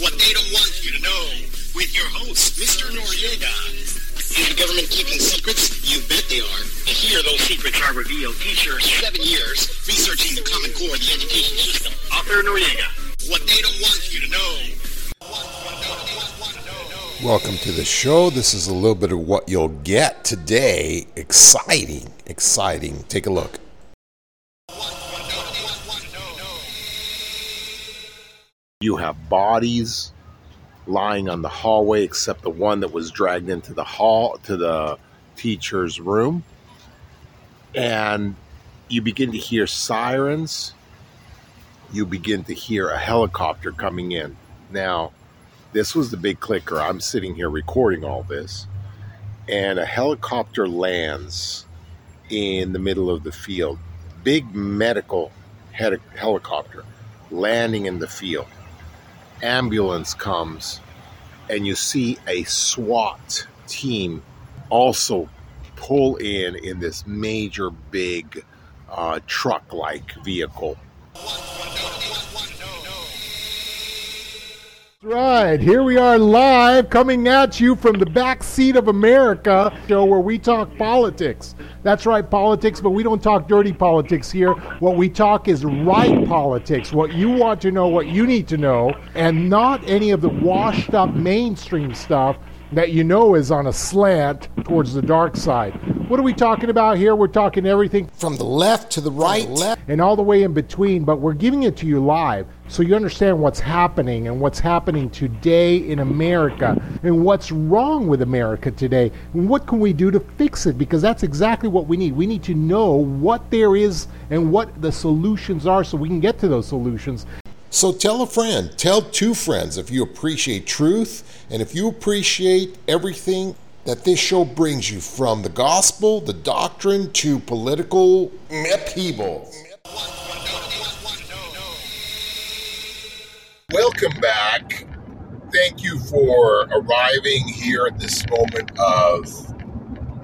What they don't want you to know with your host, Mr. Noriega. Is the government keeping secrets? You bet they are. Here those secrets are revealed. Teacher, seven years researching the Common Core of the education system. Author Noriega. What they don't want you to know. Welcome to the show. This is a little bit of what you'll get today. Exciting, exciting. Take a look. You have bodies lying on the hallway, except the one that was dragged into the hall to the teacher's room. And you begin to hear sirens. You begin to hear a helicopter coming in. Now, this was the big clicker. I'm sitting here recording all this. And a helicopter lands in the middle of the field. Big medical helicopter landing in the field ambulance comes and you see a SWAT team also pull in in this major big uh, truck like vehicle. Right, here we are live coming at you from the back seat of America show where we talk politics. That's right, politics, but we don't talk dirty politics here. What we talk is right politics, what you want to know, what you need to know, and not any of the washed up mainstream stuff that you know is on a slant towards the dark side. What are we talking about here? We're talking everything from the left to the right left, and all the way in between, but we're giving it to you live so you understand what's happening and what's happening today in America and what's wrong with America today and what can we do to fix it because that's exactly what we need. We need to know what there is and what the solutions are so we can get to those solutions. So tell a friend, tell two friends if you appreciate truth and if you appreciate everything that this show brings you from the gospel, the doctrine to political upheaval. Welcome back. Thank you for arriving here at this moment of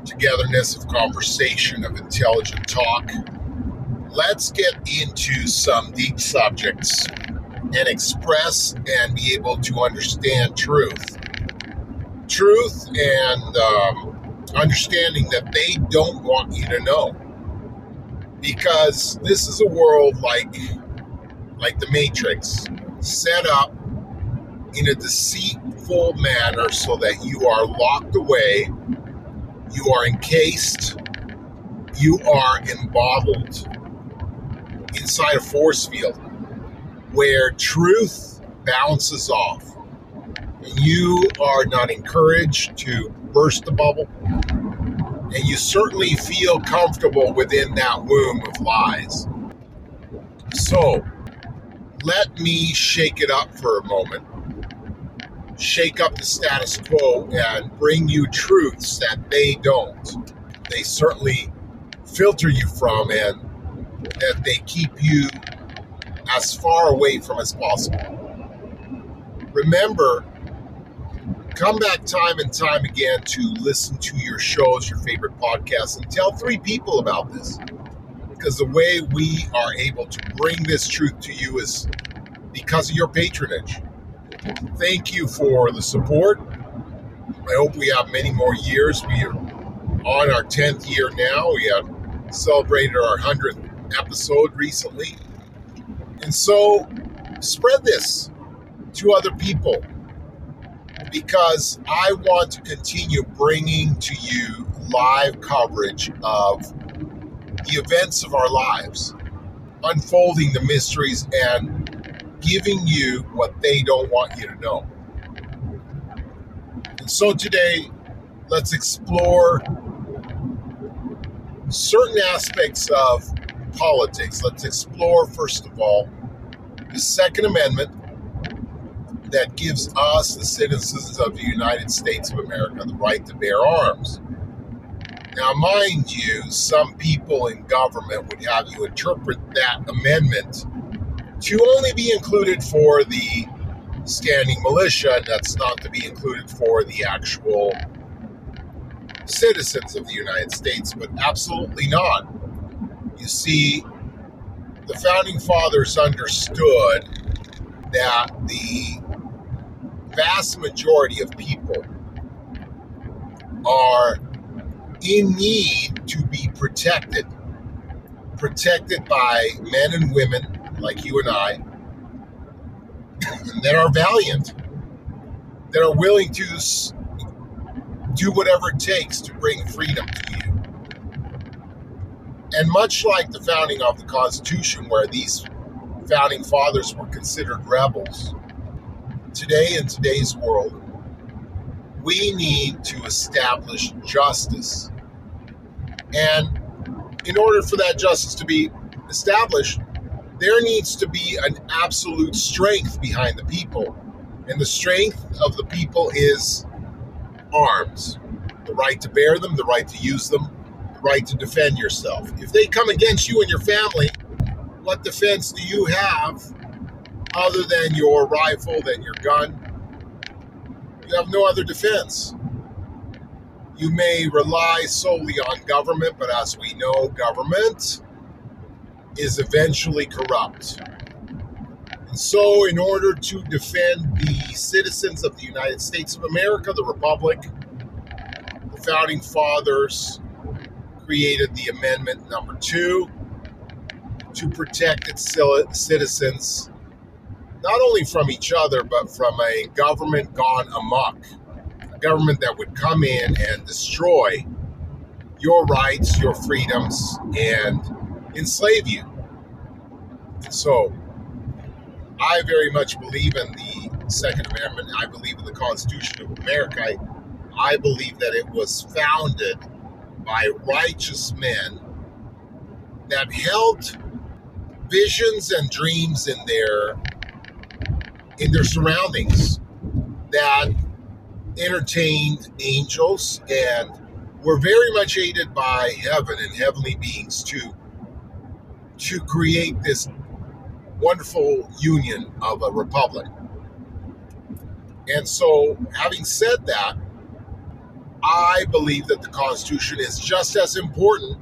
togetherness, of conversation, of intelligent talk. Let's get into some deep subjects and express and be able to understand truth. Truth and um, understanding that they don't want you to know. Because this is a world like like the Matrix, set up in a deceitful manner so that you are locked away, you are encased, you are embottled inside a force field where truth bounces off. And you are not encouraged to burst the bubble. And you certainly feel comfortable within that womb of lies. So, let me shake it up for a moment. Shake up the status quo and bring you truths that they don't. They certainly filter you from and that they keep you as far away from as possible. Remember, come back time and time again to listen to your shows, your favorite podcasts, and tell three people about this. Because the way we are able to bring this truth to you is because of your patronage. Thank you for the support. I hope we have many more years. We are on our 10th year now. We have celebrated our 100th episode recently. And so spread this to other people because I want to continue bringing to you live coverage of the events of our lives, unfolding the mysteries and giving you what they don't want you to know. And so today, let's explore certain aspects of politics. Let's explore, first of all, the Second Amendment that gives us, the citizens of the United States of America, the right to bear arms. Now, mind you, some people in government would have you interpret that amendment to only be included for the standing militia, and that's not to be included for the actual citizens of the United States, but absolutely not. You see, the founding fathers understood that the vast majority of people are in need to be protected. Protected by men and women like you and I that are valiant, that are willing to do whatever it takes to bring freedom to you. And much like the founding of the Constitution, where these founding fathers were considered rebels, today in today's world, we need to establish justice. And in order for that justice to be established, there needs to be an absolute strength behind the people. And the strength of the people is arms the right to bear them, the right to use them, the right to defend yourself. If they come against you and your family, what defense do you have other than your rifle, than your gun? You have no other defense. You may rely solely on government, but as we know, government is eventually corrupt. And so, in order to defend the citizens of the United States of America, the Republic, the founding fathers created the amendment number two to protect its citizens not only from each other, but from a government gone amok, a government that would come in and destroy your rights, your freedoms, and enslave you. So, I very much believe in the Second Amendment. I believe in the Constitution of America. I, I believe that it was founded by righteous men that held visions and dreams in their in their surroundings that entertained angels and were very much aided by heaven and heavenly beings to to create this wonderful union of a republic. And so, having said that, I believe that the Constitution is just as important.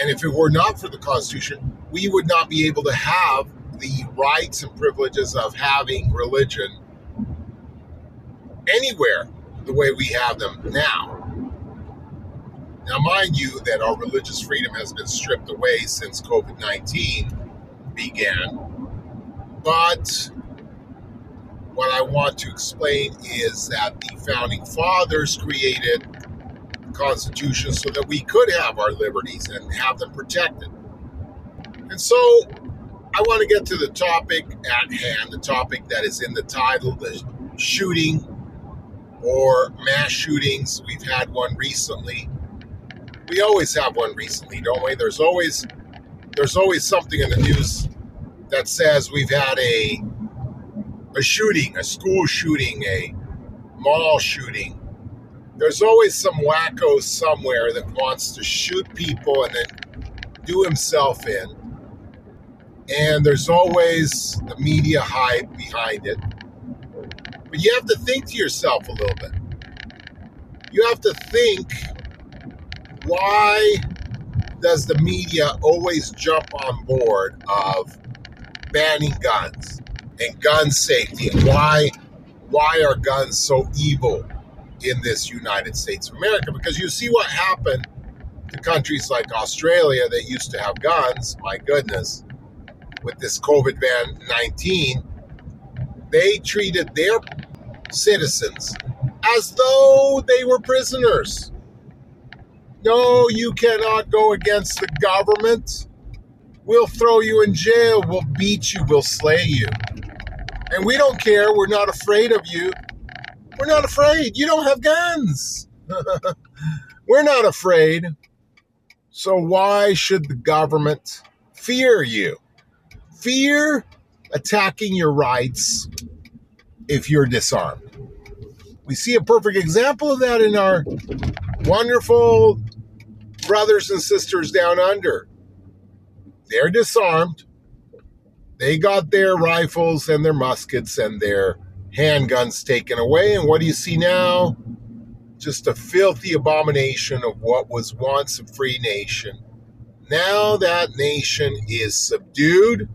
And if it were not for the Constitution, we would not be able to have the rights and privileges of having religion anywhere the way we have them now. Now, mind you, that our religious freedom has been stripped away since COVID 19 began. But what I want to explain is that the founding fathers created the Constitution so that we could have our liberties and have them protected. And so I want to get to the topic at hand, the topic that is in the title, the shooting or mass shootings. We've had one recently. We always have one recently, don't we? There's always there's always something in the news that says we've had a a shooting, a school shooting, a mall shooting. There's always some wacko somewhere that wants to shoot people and then do himself in and there's always the media hype behind it. But you have to think to yourself a little bit. You have to think why does the media always jump on board of banning guns and gun safety why why are guns so evil in this United States of America? Because you see what happened to countries like Australia that used to have guns, my goodness, with this COVID 19, they treated their citizens as though they were prisoners. No, you cannot go against the government. We'll throw you in jail. We'll beat you. We'll slay you. And we don't care. We're not afraid of you. We're not afraid. You don't have guns. We're not afraid. So why should the government fear you? fear attacking your rights if you're disarmed. We see a perfect example of that in our wonderful brothers and sisters down under. They're disarmed. They got their rifles and their muskets and their handguns taken away. And what do you see now? Just a filthy abomination of what was once a free nation. Now that nation is subdued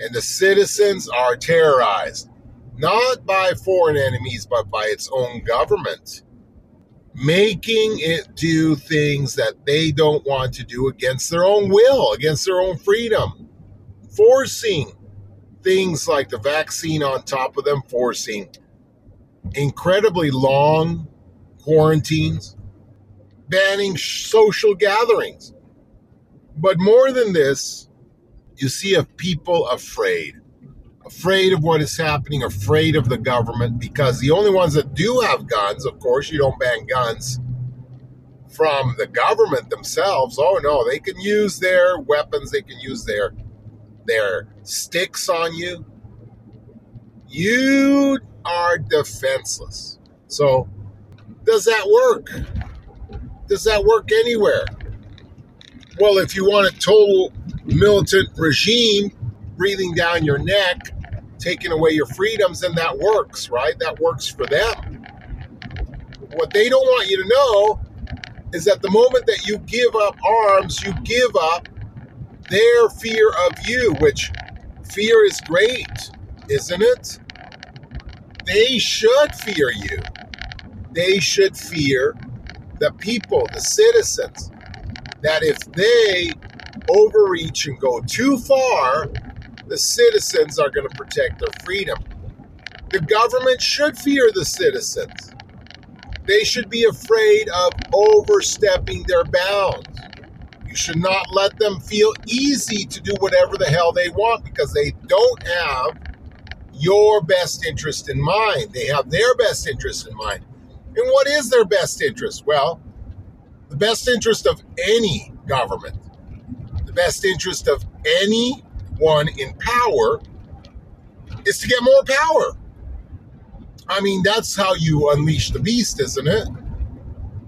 and the citizens are terrorized. not by foreign enemies, but by its own government, making it do things that they don't want to do against their own will, against their own freedom, forcing things like the vaccine on top of them, forcing incredibly long quarantines, banning social gatherings. But more than this, you see a people afraid afraid of what is happening, afraid of the government, because the only ones that do have guns, of course, you don't ban guns from the government themselves. Oh no, they can use their weapons, they can use their their sticks on you. You are defenseless. So, does that work? Does that work anywhere? Well, if you want a total militant regime breathing down your neck, taking away your freedoms, then that works, right? That works for them. What they don't want you to know is that the moment that you give up arms, you give up their fear of you, which fear is great, isn't it? They should fear you. They should fear the people, the citizens, that if they overreach and go too far, the citizens are going to protect their freedom. The government should fear the citizens. They should be afraid of overstepping their bounds. You should not let them feel easy to do whatever the hell they want because they don't have your best interest in mind. They have their best interest in mind. And what is their best interest? Well, the best interest of any government, the best interest of anyone in power is to get more power. I mean, that's how you unleash the beast, isn't it?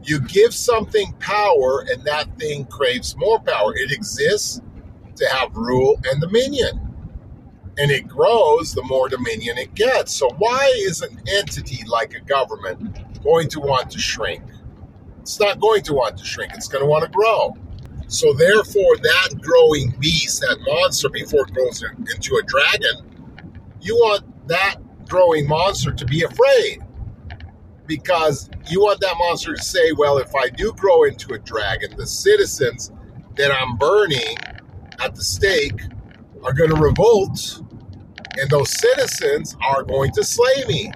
You give something power, and that thing craves more power. It exists to have rule and dominion. And it grows the more dominion it gets. So, why is an entity like a government going to want to shrink? It's not going to want to shrink, it's going to want to grow. So therefore, that growing beast, that monster, before it grows into a dragon, you want that growing monster to be afraid because you want that monster to say, well, if I do grow into a dragon, the citizens that I'm burning at the stake are going to revolt, and those citizens are going to slay me.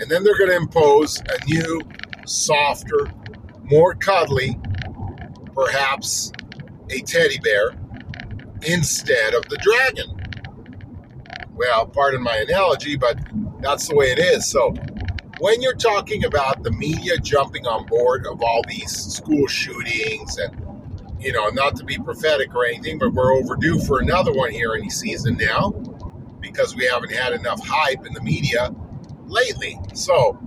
And then they're going to impose a new, softer, more cuddly perhaps a teddy bear instead of the dragon. Well, pardon my analogy, but that's the way it is. So, when you're talking about the media jumping on board of all these school shootings and you know, not to be prophetic or anything, but we're overdue for another one here any season now because we haven't had enough hype in the media lately. So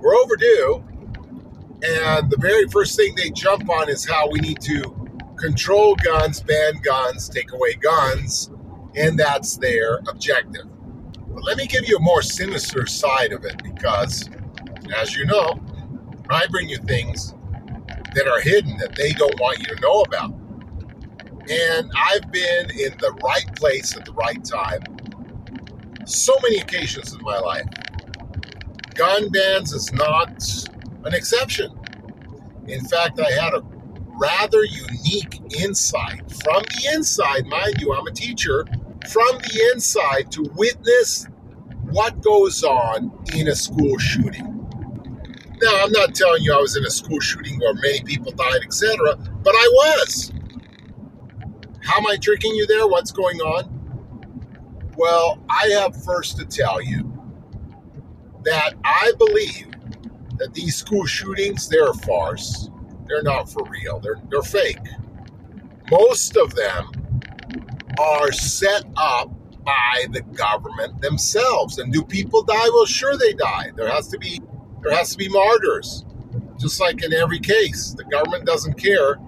we're overdue. And the very first thing they jump on is how we need to control guns, ban guns, take away guns, and that's their objective. But let me give you a more sinister side of it because, as you know, I bring you things that are hidden that they don't want you to know about. And I've been in the right place at the right time so many occasions in my life. Gun bans is not an exception. In fact, I had a rather unique insight from the inside, mind you, I'm a teacher, from the inside to witness what goes on in a school shooting. Now, I'm not telling you I was in a school shooting where many people died, etc., but I was. How am I tricking you there? What's going on? Well, I have first to tell you that I believe that these school shootings, they're a farce. They're not for real. They're, they're fake. Most of them are set up by the government themselves. And do people die? Well, sure they die. There has to be there has to be martyrs. Just like in every case, the government doesn't care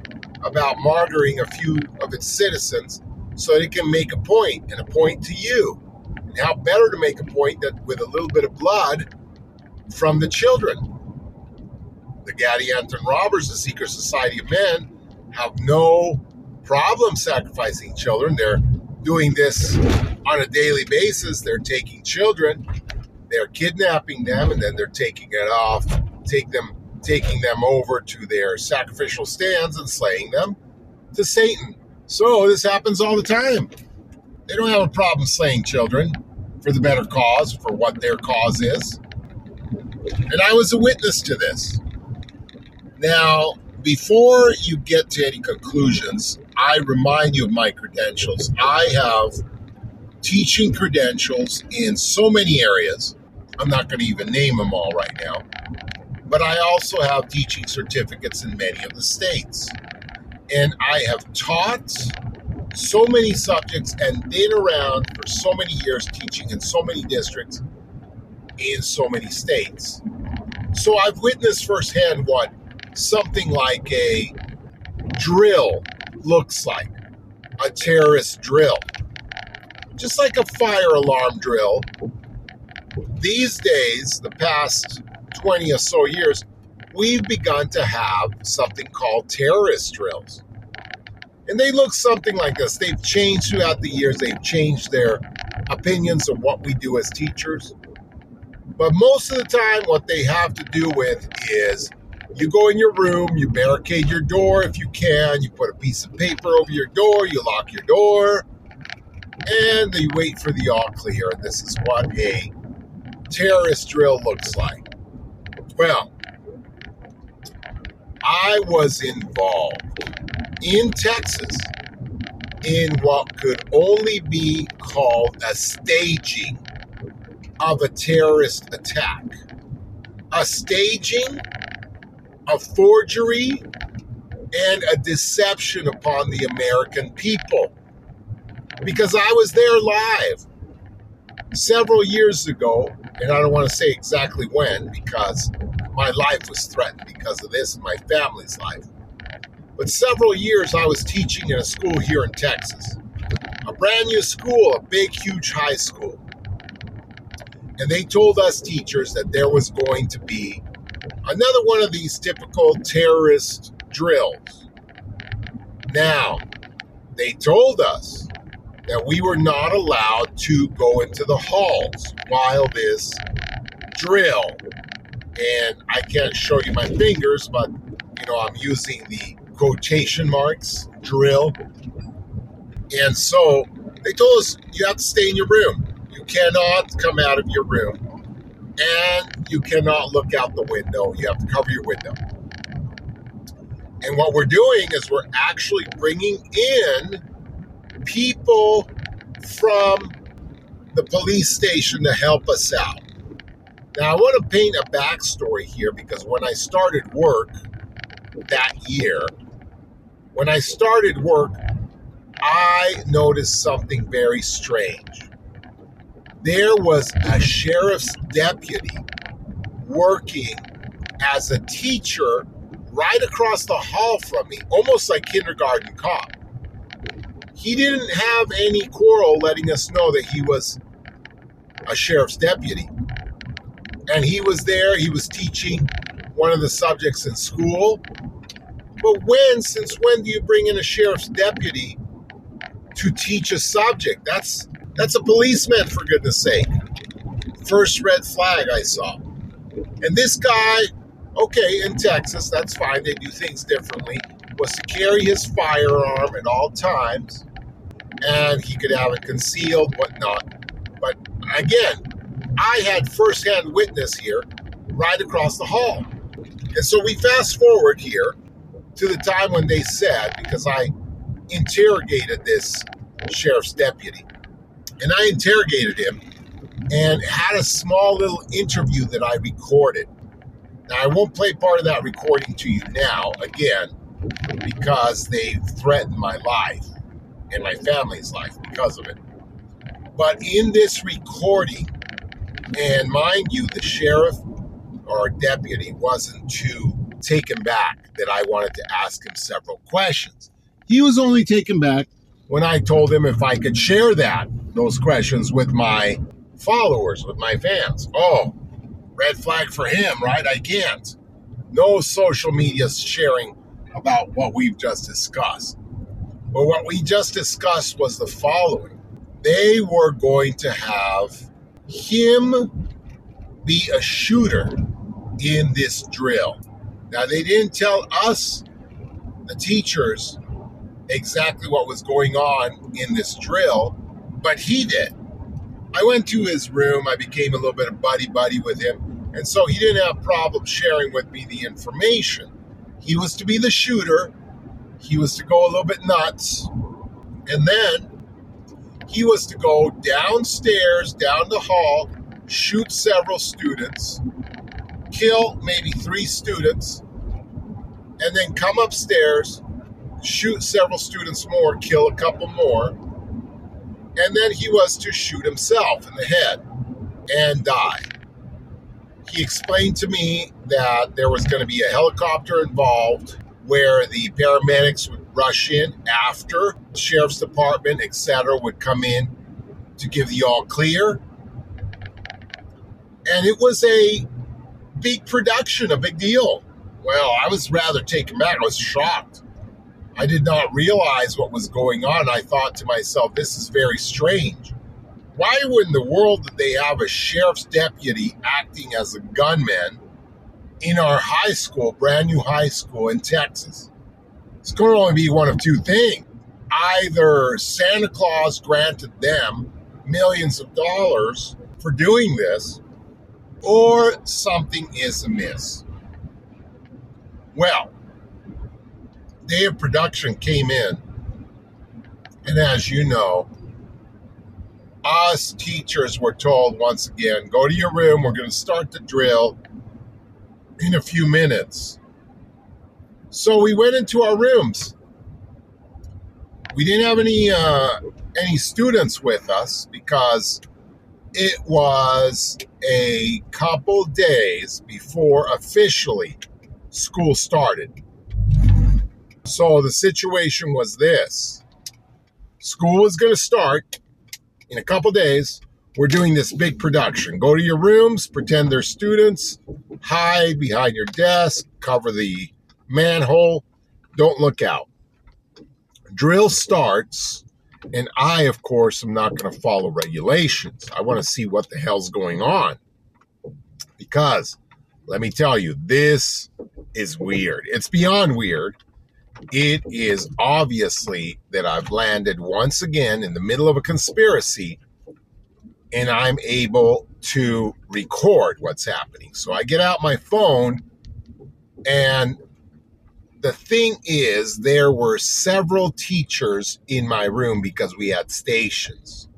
about martyring a few of its citizens so it can make a point and a point to you. And how better to make a point that with a little bit of blood from the children the Gadianton robbers, the secret society of men, have no problem sacrificing children. They're doing this on a daily basis, they're taking children, they're kidnapping them, and then they're taking it off, take them, taking them over to their sacrificial stands and slaying them to Satan. So this happens all the time. They don't have a problem slaying children for the better cause, for what their cause is. And I was a witness to this. Now, before you get to any conclusions, I remind you of my credentials. I have teaching credentials in so many areas. I'm not going to even name them all right now. But I also have teaching certificates in many of the states. And I have taught so many subjects and been around for so many years teaching in so many districts in so many states. So I've witnessed firsthand what something like a drill looks like a terrorist drill. Just like a fire alarm drill. These days, the past 20 or so years, we've begun to have something called terrorist drills. And they look something like this. They've changed throughout the years, they've changed their opinions of what we do as teachers. But most of the time, what they have to do with is you go in your room, you barricade your door if you can, you put a piece of paper over your door, you lock your door, and you wait for the all clear. And this is what a terrorist drill looks like. Well, I was involved in Texas in what could only be called a staging of a terrorist attack. A staging, a forgery, and a deception upon the American people. Because I was there live several years ago, and I don't want to say exactly when because my life was threatened because of this and my family's life. But several years I was teaching in a school here in Texas, a brand new school, a big, huge high school. And they told us teachers that there was going to be another one of these typical terrorist drills. Now, they told us that we were not allowed to go into the halls while this drill, and I can't show you my fingers, but you know, I'm using the quotation marks drill. And so they told us you have to stay in your room. You cannot come out of your room. And you cannot look out the window. You have to cover your window. And what we're doing is we're actually bringing in people from the police station to help us out. Now, I want to paint a backstory here because when I started work that year, when I started work, I noticed something very strange. There was a sheriff's deputy working as a teacher right across the hall from me, almost like kindergarten cop. He didn't have any quarrel letting us know that he was a sheriff's deputy. And he was there, he was teaching one of the subjects in school, but when, since when do you bring in a sheriff's deputy to teach a subject? That's that's a policeman for goodness sake. First red flag I saw. And this guy, okay, in Texas, that's fine, they do things differently, was to carry his firearm at all times, and he could have it concealed, whatnot. But again, I had firsthand witness here right across the hall. And so we fast forward here to the time when they said, because I interrogated this sheriff's deputy, and I interrogated him and had a small little interview that I recorded. Now, I won't play part of that recording to you now, again, because they threatened my life and my family's life because of it. But in this recording, and mind you, the sheriff or deputy wasn't too taken back that I wanted to ask him several questions. He was only taken back when I told him if I could share that, those questions with my followers, with my fans. Oh, red flag for him, right? I can't. No social media sharing about what we've just discussed. But what we just discussed was the following they were going to have him be a shooter in this drill. Now, they didn't tell us, the teachers, exactly what was going on in this drill, but he did. I went to his room. I became a little bit of buddy buddy with him. And so he didn't have problem sharing with me the information. He was to be the shooter. He was to go a little bit nuts. And then he was to go downstairs, down the hall, shoot several students, kill maybe three students, and then come upstairs, shoot several students more, kill a couple more, and then he was to shoot himself in the head and die. He explained to me that there was going to be a helicopter involved where the paramedics would rush in after the sheriff's department, etc., would come in to give the all clear. And it was a big production, a big deal. Well, I was rather taken back. I was shocked. I did not realize what was going on. I thought to myself, this is very strange. Why would in the world did they have a sheriff's deputy acting as a gunman in our high school, brand new high school in Texas? It's going to only be one of two things. Either Santa Claus granted them millions of dollars for doing this, or something is amiss. Well, day of production came in, and as you know, us teachers were told once again go to your room, we're going to start the drill in a few minutes. So we went into our rooms. We didn't have any uh, any students with us because it was a couple days before officially school started. So the situation was this school is going to start in a couple days. We're doing this big production. Go to your rooms, pretend they're students, hide behind your desk, cover the manhole, don't look out. Drill starts, and I, of course, am not going to follow regulations. I want to see what the hell's going on. Because let me tell you, this is weird. It's beyond weird. It is obviously that I've landed once again in the middle of a conspiracy and I'm able to record what's happening. So I get out my phone, and the thing is, there were several teachers in my room because we had stations.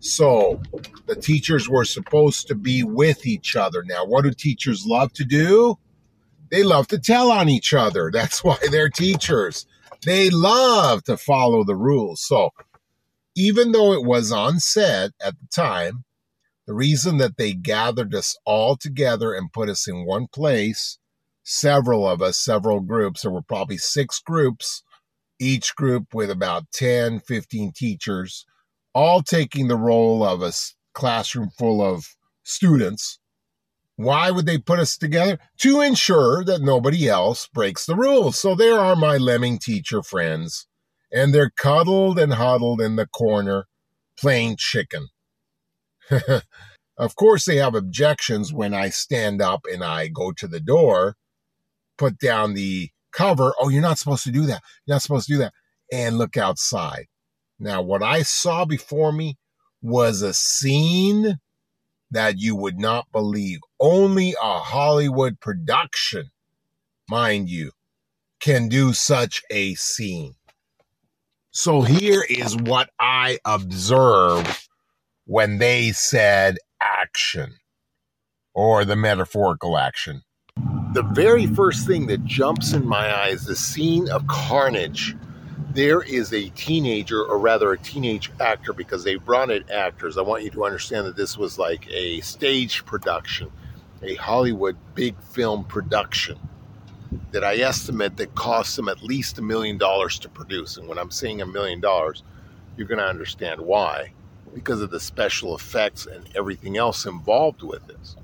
So the teachers were supposed to be with each other. Now, what do teachers love to do? They love to tell on each other. That's why they're teachers. They love to follow the rules. So even though it was on set at the time, the reason that they gathered us all together and put us in one place, several of us, several groups, there were probably six groups, each group with about 10, 15 teachers all taking the role of a classroom full of students. Why would they put us together? To ensure that nobody else breaks the rules. So there are my lemming teacher friends, and they're cuddled and huddled in the corner playing chicken. of course, they have objections when I stand up and I go to the door, put down the cover. Oh, you're not supposed to do that. You're not supposed to do that. And look outside. Now, what I saw before me was a scene that you would not believe. Only a Hollywood production, mind you, can do such a scene. So here is what I observed when they said action or the metaphorical action. The very first thing that jumps in my eyes, the scene of carnage there is a teenager, or rather a teenage actor, because they brought in actors. I want you to understand that this was like a stage production, a Hollywood big film production that I estimate that costs them at least a million dollars to produce. And when I'm saying a million dollars, you're going to understand why, because of the special effects and everything else involved with this.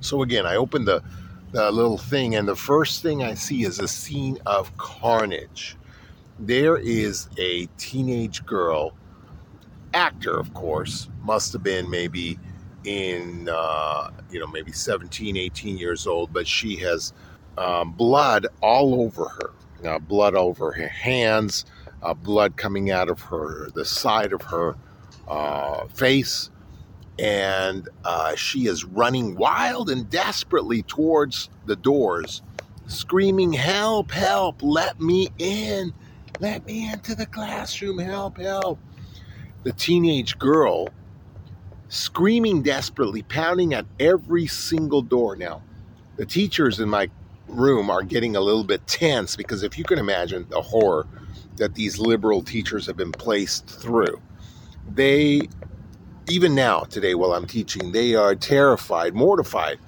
So again, I opened the, the little thing, and the first thing I see is a scene of carnage there is a teenage girl actor, of course, must have been maybe in, uh, you know, maybe 17, 18 years old, but she has um, blood all over her. Blood over her hands, uh, blood coming out of her, the side of her uh, face, and uh, she is running wild and desperately towards the doors, screaming, Help, help, let me in, let me into the classroom, help, help. The teenage girl screaming desperately, pounding at every single door. Now, the teachers in my room are getting a little bit tense because if you can imagine the horror that these liberal teachers have been placed through, they, even now, today, while I'm teaching, they are terrified, mortified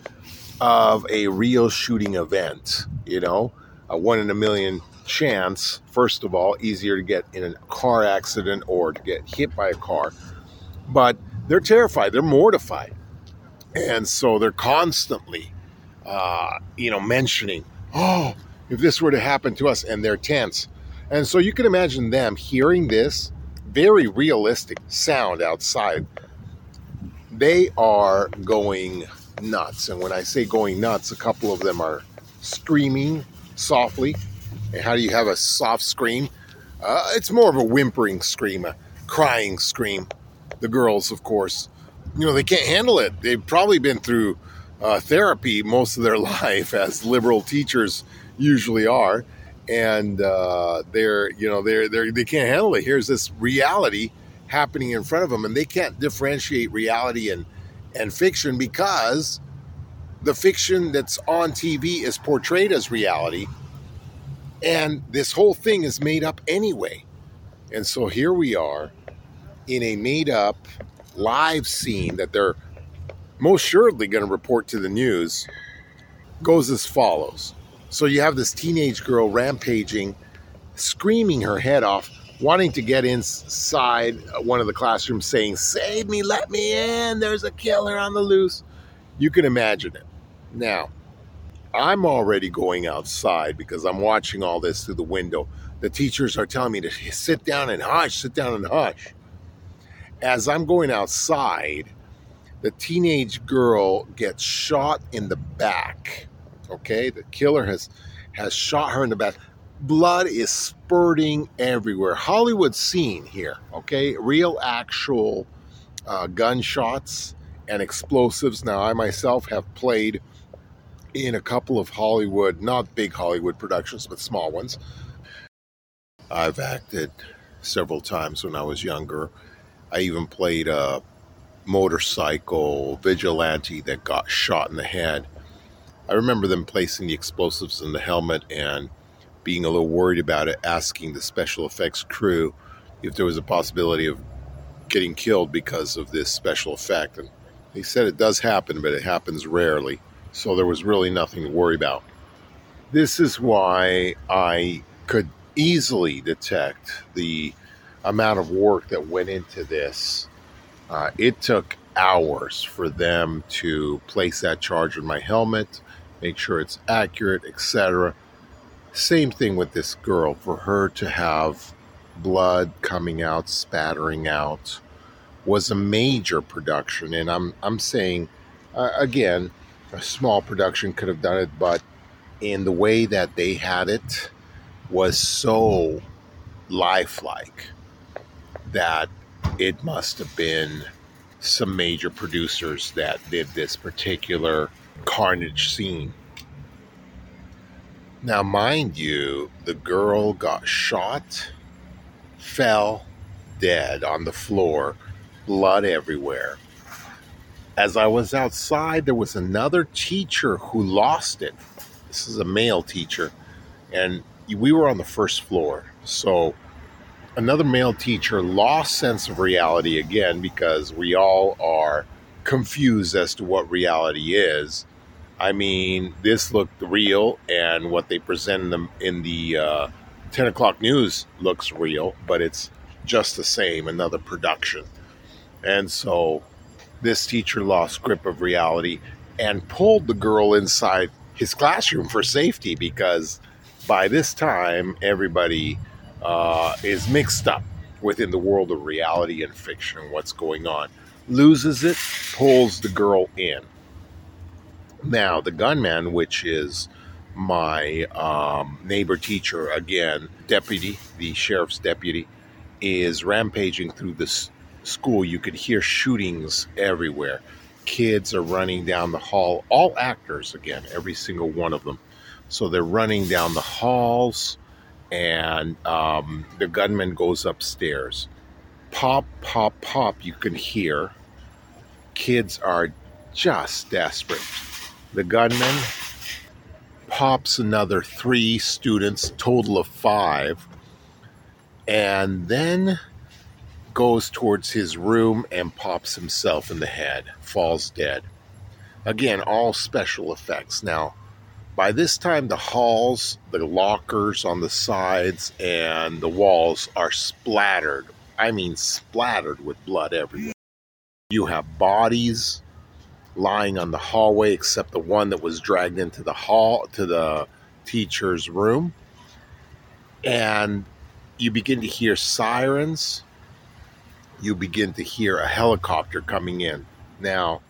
of a real shooting event. You know, a one in a million chance, first of all, easier to get in a car accident or to get hit by a car. But they're terrified, they're mortified. And so they're constantly, uh, you know, mentioning, oh, if this were to happen to us, and they're tense. And so you can imagine them hearing this very realistic sound outside. They are going nuts. And when I say going nuts, a couple of them are screaming softly. And how do you have a soft scream? Uh, it's more of a whimpering scream, a crying scream the girls, of course, you know, they can't handle it. They've probably been through uh, therapy most of their life, as liberal teachers usually are, and uh, they're, you know, they're, they're they can't handle it. Here's this reality happening in front of them, and they can't differentiate reality and and fiction because the fiction that's on TV is portrayed as reality, and this whole thing is made up anyway. And so here we are in a made up live scene that they're most surely going to report to the news goes as follows. So you have this teenage girl rampaging, screaming her head off, wanting to get inside one of the classrooms, saying, Save me, let me in, there's a killer on the loose. You can imagine it. Now, I'm already going outside because I'm watching all this through the window. The teachers are telling me to sit down and hush, sit down and hush as I'm going outside, the teenage girl gets shot in the back. Okay, the killer has has shot her in the back. Blood is spurting everywhere. Hollywood scene here. Okay, real actual uh, gunshots and explosives. Now, I myself have played in a couple of Hollywood, not big Hollywood productions, but small ones. I've acted several times when I was younger I even played a motorcycle vigilante that got shot in the head. I remember them placing the explosives in the helmet and being a little worried about it, asking the special effects crew if there was a possibility of getting killed because of this special effect. And they said it does happen, but it happens rarely. So there was really nothing to worry about. This is why I could easily detect the amount of work that went into this. Uh, it took hours for them to place that charge in my helmet, make sure it's accurate, etc. Same thing with this girl, for her to have blood coming out, spattering out, was a major production. And I'm I'm saying uh, again, a small production could have done it, but in the way that they had it was so lifelike that it must have been some major producers that did this particular carnage scene. Now, mind you, the girl got shot, fell dead on the floor, blood everywhere. As I was outside, there was another teacher who lost it. This is a male teacher, and we were on the first floor. So another male teacher lost sense of reality again because we all are confused as to what reality is. I mean, this looked real, and what they present in the, in the uh, 10 o'clock news looks real, but it's just the same, another production. And so this teacher lost grip of reality and pulled the girl inside his classroom for safety because by this time, everybody uh, is mixed up. within the world of reality and fiction and what's going on. Loses it, pulls the girl in. Now, the gunman, which is my um, neighbor teacher, again, deputy, the sheriff's deputy, is rampaging through this school. You could hear shootings everywhere. Kids are running down the hall, all actors again, every single one of them. So they're running down the halls, and um, the gunman goes upstairs. Pop, pop, pop, you can hear. Kids are just desperate. The gunman pops another three students, total of five, and then goes towards his room and pops himself in the head, falls dead. Again, all special effects. Now, by this time, the halls, the lockers on the sides, and the walls are splattered. I mean, splattered with blood everywhere. You have bodies lying on the hallway, except the one that was dragged into the hall to the teacher's room. And you begin to hear sirens. You begin to hear a helicopter coming in. Now,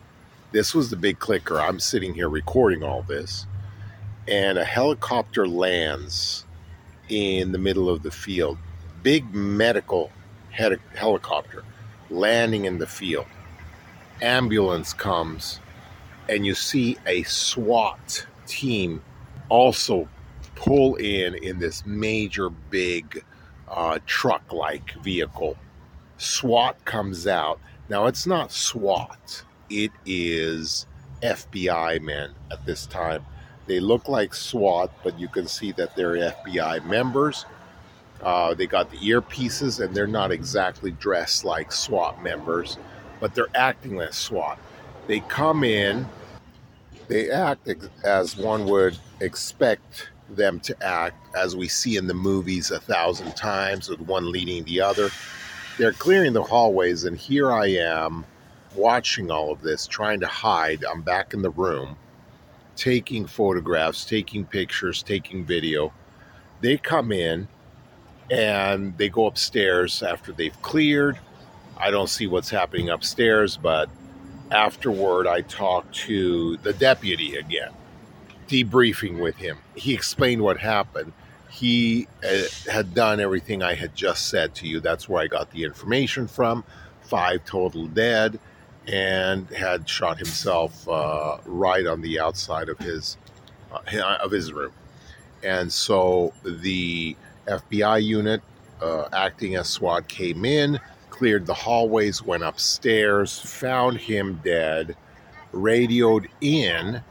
this was the big clicker. I'm sitting here recording all this, and a helicopter lands in the middle of the field. Big medical helicopter landing in the field. Ambulance comes, and you see a SWAT team also pull in in this major big uh, truck like vehicle. SWAT comes out. Now, it's not SWAT, it is FBI men at this time. They look like SWAT, but you can see that they're FBI members. Uh, they got the earpieces, and they're not exactly dressed like SWAT members, but they're acting like SWAT. They come in, they act as one would expect them to act as we see in the movies a thousand times with one leading the other. They're clearing the hallways, and here I am watching all of this, trying to hide. I'm back in the room, taking photographs, taking pictures, taking video. They come in and they go upstairs after they've cleared. I don't see what's happening upstairs, but afterward, I talk to the deputy again debriefing with him. He explained what happened. He uh, had done everything I had just said to you. That's where I got the information from. Five total dead, and had shot himself uh, right on the outside of his uh, of his room. And so the FBI unit, uh, acting as SWAT, came in, cleared the hallways, went upstairs, found him dead, radioed in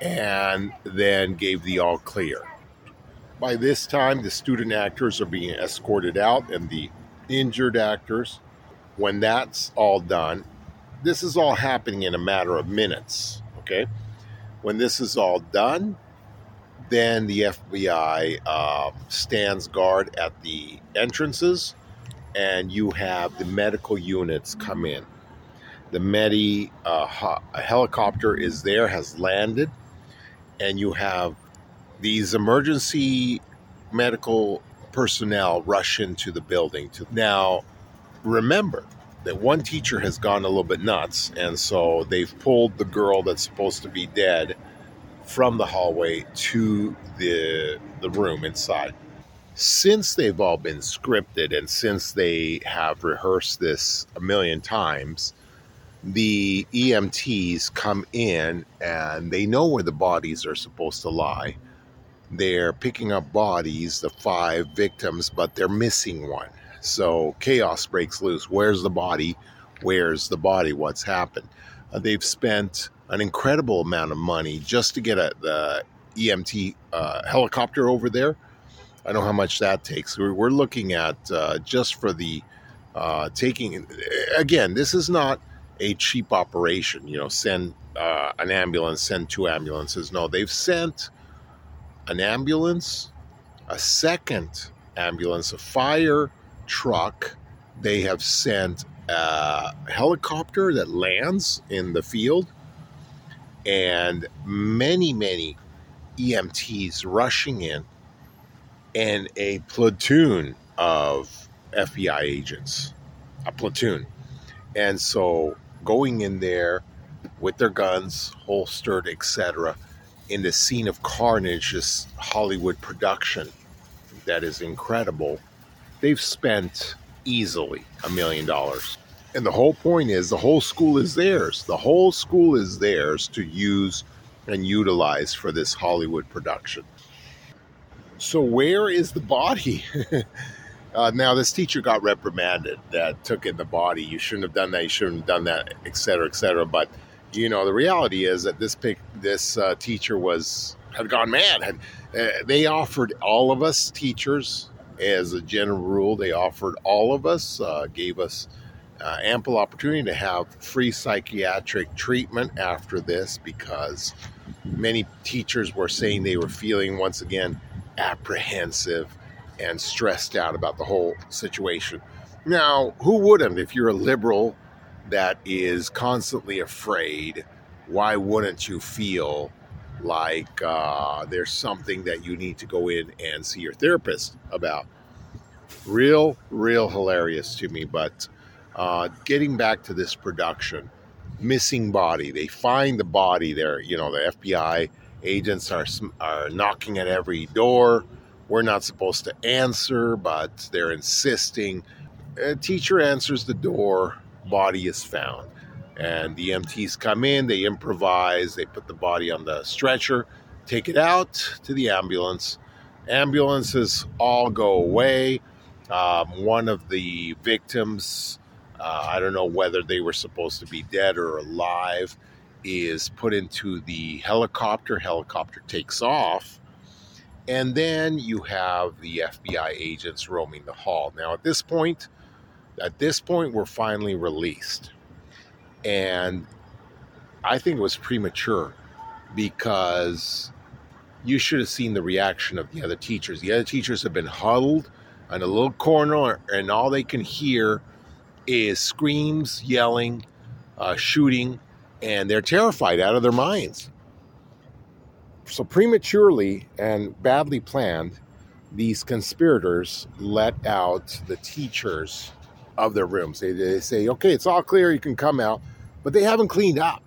and then gave the all clear. By this time, the student actors are being escorted out, and the injured actors. When that's all done, this is all happening in a matter of minutes. Okay. When this is all done, then the FBI uh, um, stands guard at the entrances, and you have the medical units come in. The Medi uh, helicopter is there, has landed and you have these emergency medical personnel rush into the building to now remember that one teacher has gone a little bit nuts and so they've pulled the girl that's supposed to be dead from the hallway to the the room inside since they've all been scripted and since they have rehearsed this a million times the EMTs come in and they know where the bodies are supposed to lie. They're picking up bodies, the five victims, but they're missing one. So chaos breaks loose. Where's the body? Where's the body? What's happened? Uh, they've spent an incredible amount of money just to get a, the EMT uh, helicopter over there. I know how much that takes. We're, we're looking at uh, just for the uh, taking. Again, this is not a cheap operation. You know, send uh, an ambulance, send two ambulances. No, they've sent an ambulance, a second ambulance, a fire truck. They have sent a helicopter that lands in the field, and many, many EMTs rushing in, and a platoon of FBI agents, a platoon. And so going in there with their guns holstered, etc., in the scene of carnage, this Hollywood production that is incredible, they've spent easily a million dollars. And the whole point is the whole school is theirs. The whole school is theirs to use and utilize for this Hollywood production. So, where is the body? uh, now, this teacher got reprimanded that took in the body. You shouldn't have done that. You shouldn't have done that, et cetera, et cetera. But you know, the reality is that this this uh, teacher was had gone mad. Had, uh, they offered all of us teachers, as a general rule, they offered all of us, uh, gave us uh, ample opportunity to have free psychiatric treatment after this because many teachers were saying they were feeling once again apprehensive and stressed out about the whole situation. Now, who wouldn't if you're a liberal that is constantly afraid? Why wouldn't you feel like uh, there's something that you need to go in and see your therapist about? Real, real hilarious to me, but uh, getting back to this production, missing body. They find the body there. You know, the FBI agents are are knocking at every door. We're not supposed to answer, but they're insisting. A teacher answers the door. Body is found, and the EMTs come in. They improvise. They put the body on the stretcher, take it out to the ambulance. Ambulances all go away. Um, one of the victims uh, I don't know whether they were supposed to be dead or alive, is put into the helicopter. Helicopter takes off. And then you have the FBI agents roaming the hall. Now, at this point, at this point, we're finally released. And I think it was premature because you should have seen the reaction of the other teachers. The other teachers have been huddled in a little corner, and all they can hear is screams, yelling, uh, shooting, and they're terrified out of their minds. So, prematurely and badly planned, these conspirators let out the teachers of their rooms. They, they say, okay, it's all clear, you can come out, but they haven't cleaned up.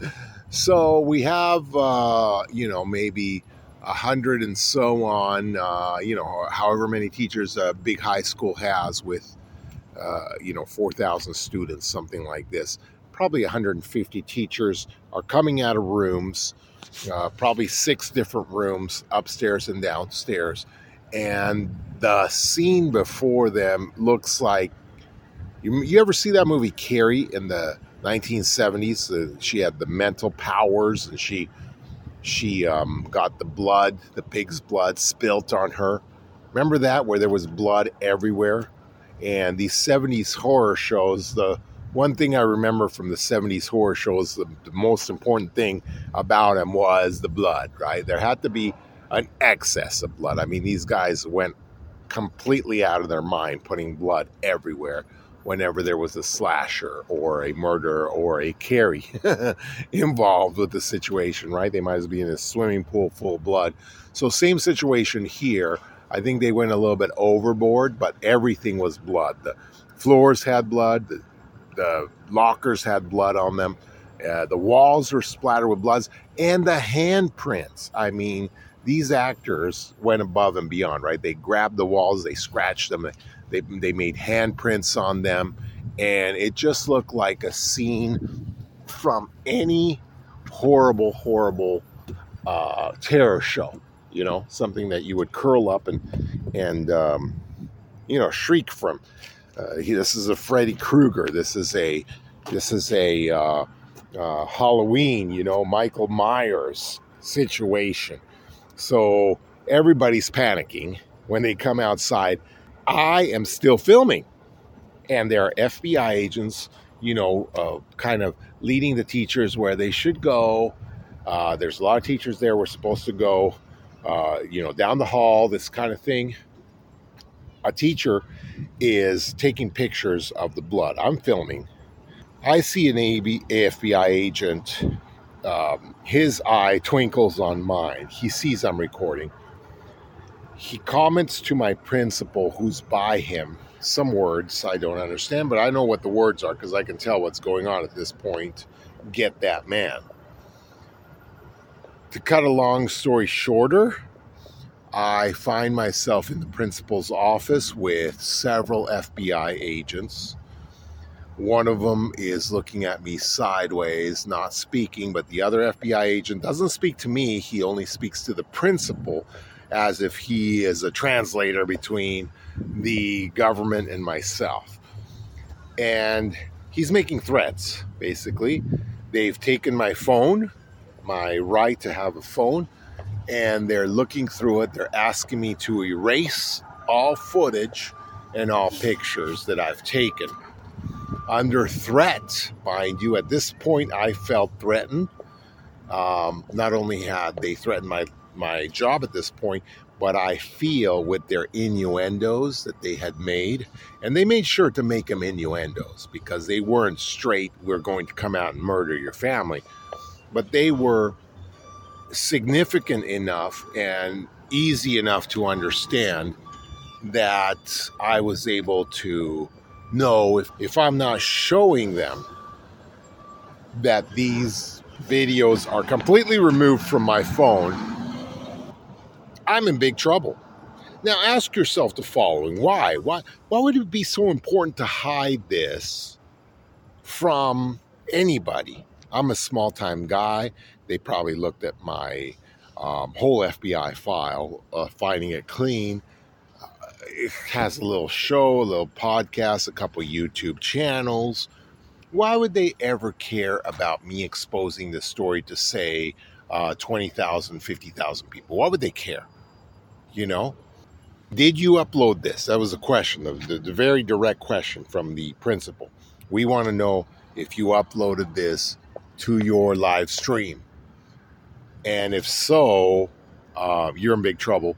so, we have, uh, you know, maybe a hundred and so on, uh, you know, however many teachers a big high school has with uh, you know, 4,000 students, something like this. Probably 150 teachers are coming out of rooms, uh, probably six different rooms, upstairs and downstairs. And the scene before them looks like you, you ever see that movie Carrie in the 1970s? Uh, she had the mental powers and she she um, got the blood, the pig's blood, spilt on her. Remember that where there was blood everywhere? and these 70s horror shows the one thing i remember from the 70s horror shows the, the, most important thing about them was the blood right there had to be an excess of blood i mean these guys went completely out of their mind putting blood everywhere whenever there was a slasher or a murder or a Carrie involved with the situation right? They might as well be in a swimming pool full of blood. So same situation here. I think they went a little bit overboard, but everything was blood. The floors had blood, the, the lockers had blood on them, uh, the walls were splattered with bloods, and the handprints. I mean, these actors went above and beyond, right? They grabbed the walls, they scratched them, they, they made handprints on them, and it just looked like a scene from any horrible, horrible uh, terror show you know, something that you would curl up and and um, you know shriek from. Uh, he, this is a Freddy Krueger. This is a this is a uh, uh, Halloween. You know, Michael Myers situation. So everybody's panicking when they come outside. I am still filming, and there are FBI agents. You know, uh, kind of leading the teachers where they should go. Uh, there's a lot of teachers there. We're supposed to go uh, you know, down the hall, this kind of thing. A teacher is taking pictures of the blood. I'm filming. I see an AB, AFBI agent. Um, his eye twinkles on mine. He sees I'm recording. He comments to my principal, who's by him, some words I don't understand, but I know what the words are because I can tell what's going on at this point. Get that man. To cut a long story shorter, I find myself in the principal's office with several FBI agents. One of them is looking at me sideways, not speaking, but the other FBI agent doesn't speak to me. He only speaks to the principal as if he is a translator between the government and myself. And he's making threats, basically. They've taken my phone, my right to have a phone, and they're looking through it. They're asking me to erase all footage and all pictures that I've taken. Under threat, mind you, at this point I felt threatened. Um, not only had they threatened my, my job at this point, but I feel with their innuendos that they had made, and they made sure to make them innuendos because they weren't straight, we're going to come out and murder your family. But they were significant enough and easy enough to understand that I was able to know if, if I'm not showing them that these videos are completely removed from my phone, I'm in big trouble. Now ask yourself the following why? Why, why would it be so important to hide this from anybody? I'm a small time guy. They probably looked at my um, whole FBI file, uh, finding it clean. Uh, it has a little show, a little podcast, a couple YouTube channels. Why would they ever care about me exposing the story to, say, uh, 20,000, 50,000 people? Why would they care? You know? Did you upload this? That was a question, the, the, very direct question from the principal. We want to know if you uploaded this to your live stream. And if so, uh, you're in big trouble.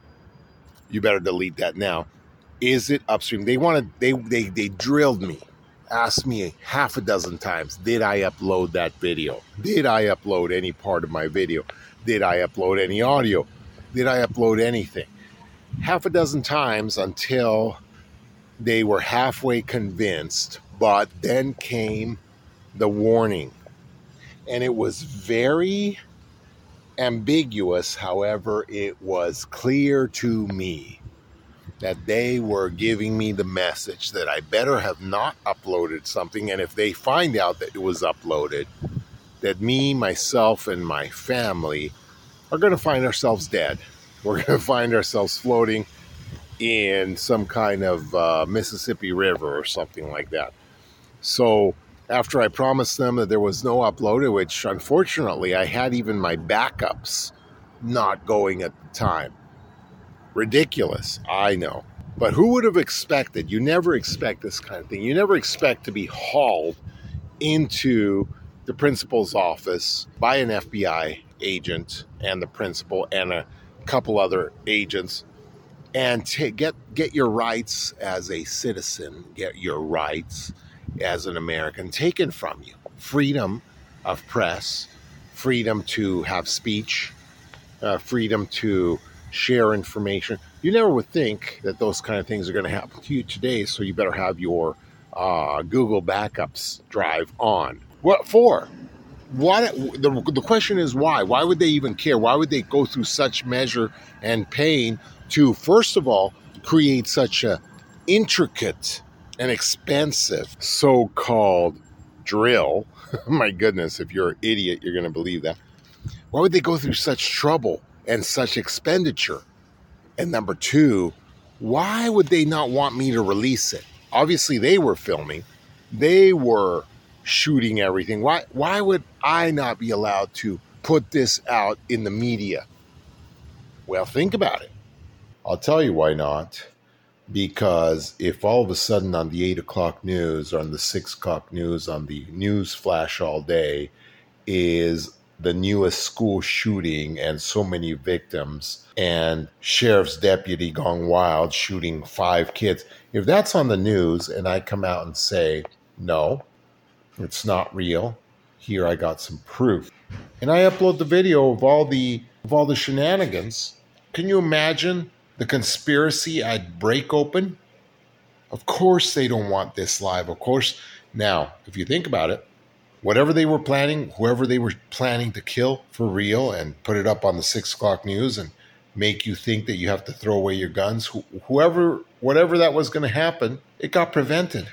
You better delete that now. Is it upstream? They wanted they they they drilled me, asked me half a dozen times, did I upload that video? Did I upload any part of my video? Did I upload any audio? Did I upload anything? Half a dozen times until they were halfway convinced, but then came the warning. And it was very ambiguous, however, it was clear to me that they were giving me the message that I better have not uploaded something. And if they find out that it was uploaded, that me, myself, and my family are going to find ourselves dead. We're going to find ourselves floating in some kind of uh, Mississippi River or something like that. So, after I promised them that there was no upload, which unfortunately I had even my backups not going at the time. Ridiculous, I know. But who would have expected? You never expect this kind of thing. You never expect to be hauled into the principal's office by an FBI agent and the principal and a couple other agents and to get get your rights as a citizen, get your rights as an American taken from you freedom of press, freedom to have speech, uh, freedom to share information. You never would think that those kind of things are going to happen to you today, so you better have your uh, Google backups drive on. What for? What the, the question is why? Why would they even care? Why would they go through such measure and pain to, first of all, create such a intricate and expensive so called drill. My goodness, if you're an idiot, you're going to believe that. Why would they go through such trouble and such expenditure? And number two, why would they not want me to release it? Obviously, they were filming, they were shooting everything. Why, why would I not be allowed to put this out in the media? Well, think about it. I'll tell you why not because if all of a sudden on the eight o'clock news or on the six o'clock news on the news flash all day is the newest school shooting and so many victims and sheriff's deputy gone wild shooting five kids if that's on the news and i come out and say no it's not real here i got some proof and i upload the video of all the of all the shenanigans can you imagine the conspiracy I'd break open Of course, they don't want this live. Of course, now, if you think about it, whatever they were planning, whoever they were planning to kill for real and put it up on the six o'clock news and make you think that you have to throw away your guns, wh- whoever, whatever that was going to happen, it got prevented.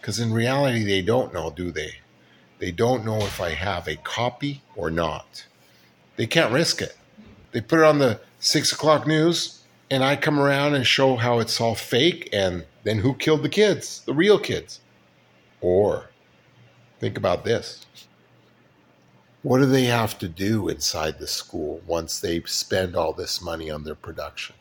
Because in reality, they don't know, do they? They don't know if I have a copy or not. They can't risk it. They put it on the six o'clock news, and I come around and show how it's all fake, and then who killed the kids, the real kids? Or think about this. What do they have to do inside the school once they spend all this money on their production?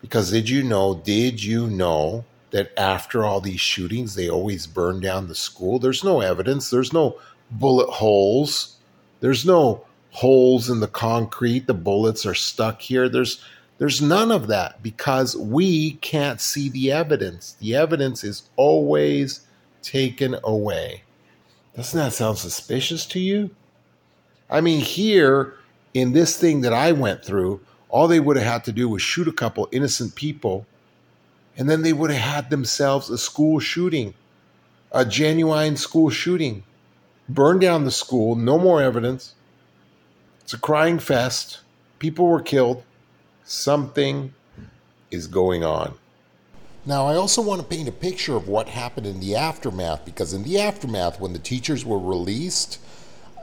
Because did you know, did you know that after all these shootings, they always burn down the school? There's no evidence, there's no bullet holes, there's no holes in the concrete, the bullets are stuck here. There's there's none of that because we can't see the evidence. The evidence is always taken away. Doesn't that sound suspicious to you? I mean, here in this thing that I went through, all they would have had to do was shoot a couple innocent people, and then they would have had themselves a school shooting, a genuine school shooting. Burn down the school, no more evidence. It's a crying fest. People were killed. Something is going on. Now, I also want to paint a picture of what happened in the aftermath because, in the aftermath, when the teachers were released,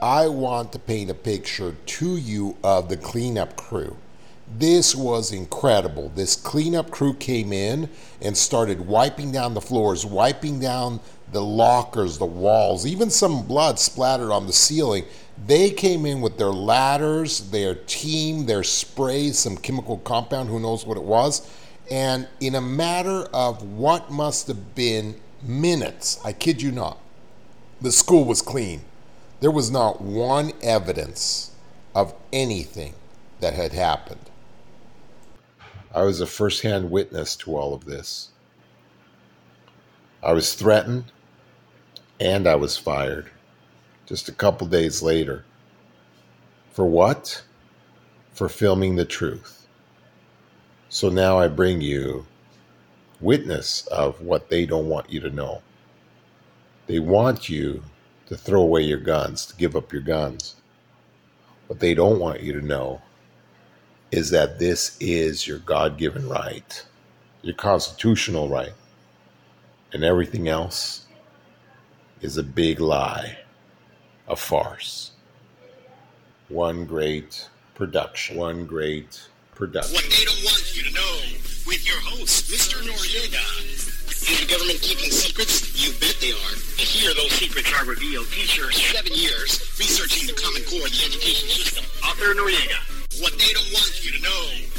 I want to paint a picture to you of the cleanup crew. This was incredible. This cleanup crew came in and started wiping down the floors, wiping down the lockers, the walls, even some blood splattered on the ceiling. They came in with their ladders, their team, their sprays, some chemical compound, who knows what it was and in a matter of what must have been minutes, I kid you not, the school was clean. There was not one evidence of anything that had happened. I was a firsthand witness to all of this. I was threatened and I was fired just a couple days later. For what? For filming the truth. So now I bring you witness of what they don't want you to know. They want you to throw away your guns, to give up your guns. What they don't want you to know is that this is your God given right, your constitutional right, and everything else is a big lie, a farce. One great production, one great production. What they don't want you to know with your host, Mr. Noriega. Is the government keeping secrets? You bet they are. And here those secrets are revealed. Teacher, seven years researching the Common Core, the education system. Author Noriega what they don't want you to know.